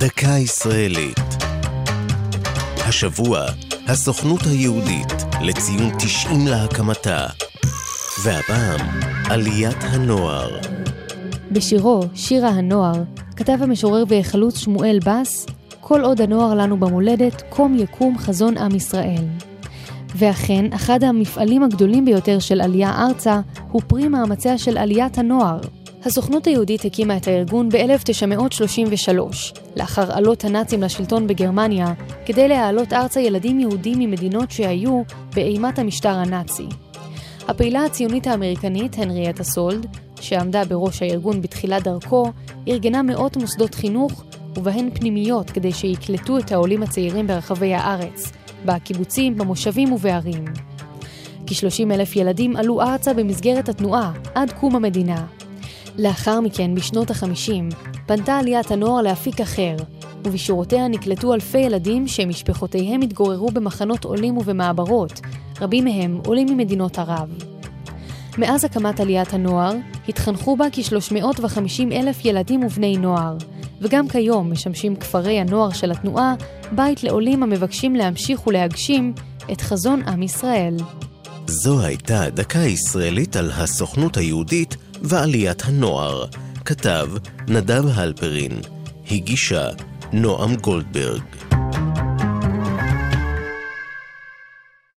דקה ישראלית. השבוע, הסוכנות היהודית לציון 90 להקמתה. והפעם, עליית הנוער. בשירו "שירה הנוער" כתב המשורר והחלוץ שמואל בס כל עוד הנוער לנו במולדת, קום יקום חזון עם ישראל. ואכן, אחד המפעלים הגדולים ביותר של עלייה ארצה הוא פרי מאמציה של עליית הנוער. הסוכנות היהודית הקימה את הארגון ב-1933, לאחר עלות הנאצים לשלטון בגרמניה, כדי להעלות ארצה ילדים יהודים ממדינות שהיו באימת המשטר הנאצי. הפעילה הציונית האמריקנית, הנריאטה סולד, שעמדה בראש הארגון בתחילת דרכו, ארגנה מאות מוסדות חינוך, ובהן פנימיות כדי שיקלטו את העולים הצעירים ברחבי הארץ, בקיבוצים, במושבים ובערים. כ-30 אלף ילדים עלו ארצה במסגרת התנועה עד קום המדינה. לאחר מכן, בשנות ה-50, פנתה עליית הנוער לאפיק אחר, ובשורותיה נקלטו אלפי ילדים שמשפחותיהם התגוררו במחנות עולים ובמעברות, רבים מהם עולים ממדינות ערב. מאז הקמת עליית הנוער, התחנכו בה כ-350 אלף ילדים ובני נוער, וגם כיום משמשים כפרי הנוער של התנועה בית לעולים המבקשים להמשיך ולהגשים את חזון עם ישראל. זו הייתה דקה ישראלית על הסוכנות היהודית ועליית הנוער. כתב נדב הלפרין. הגישה נועם גולדברג.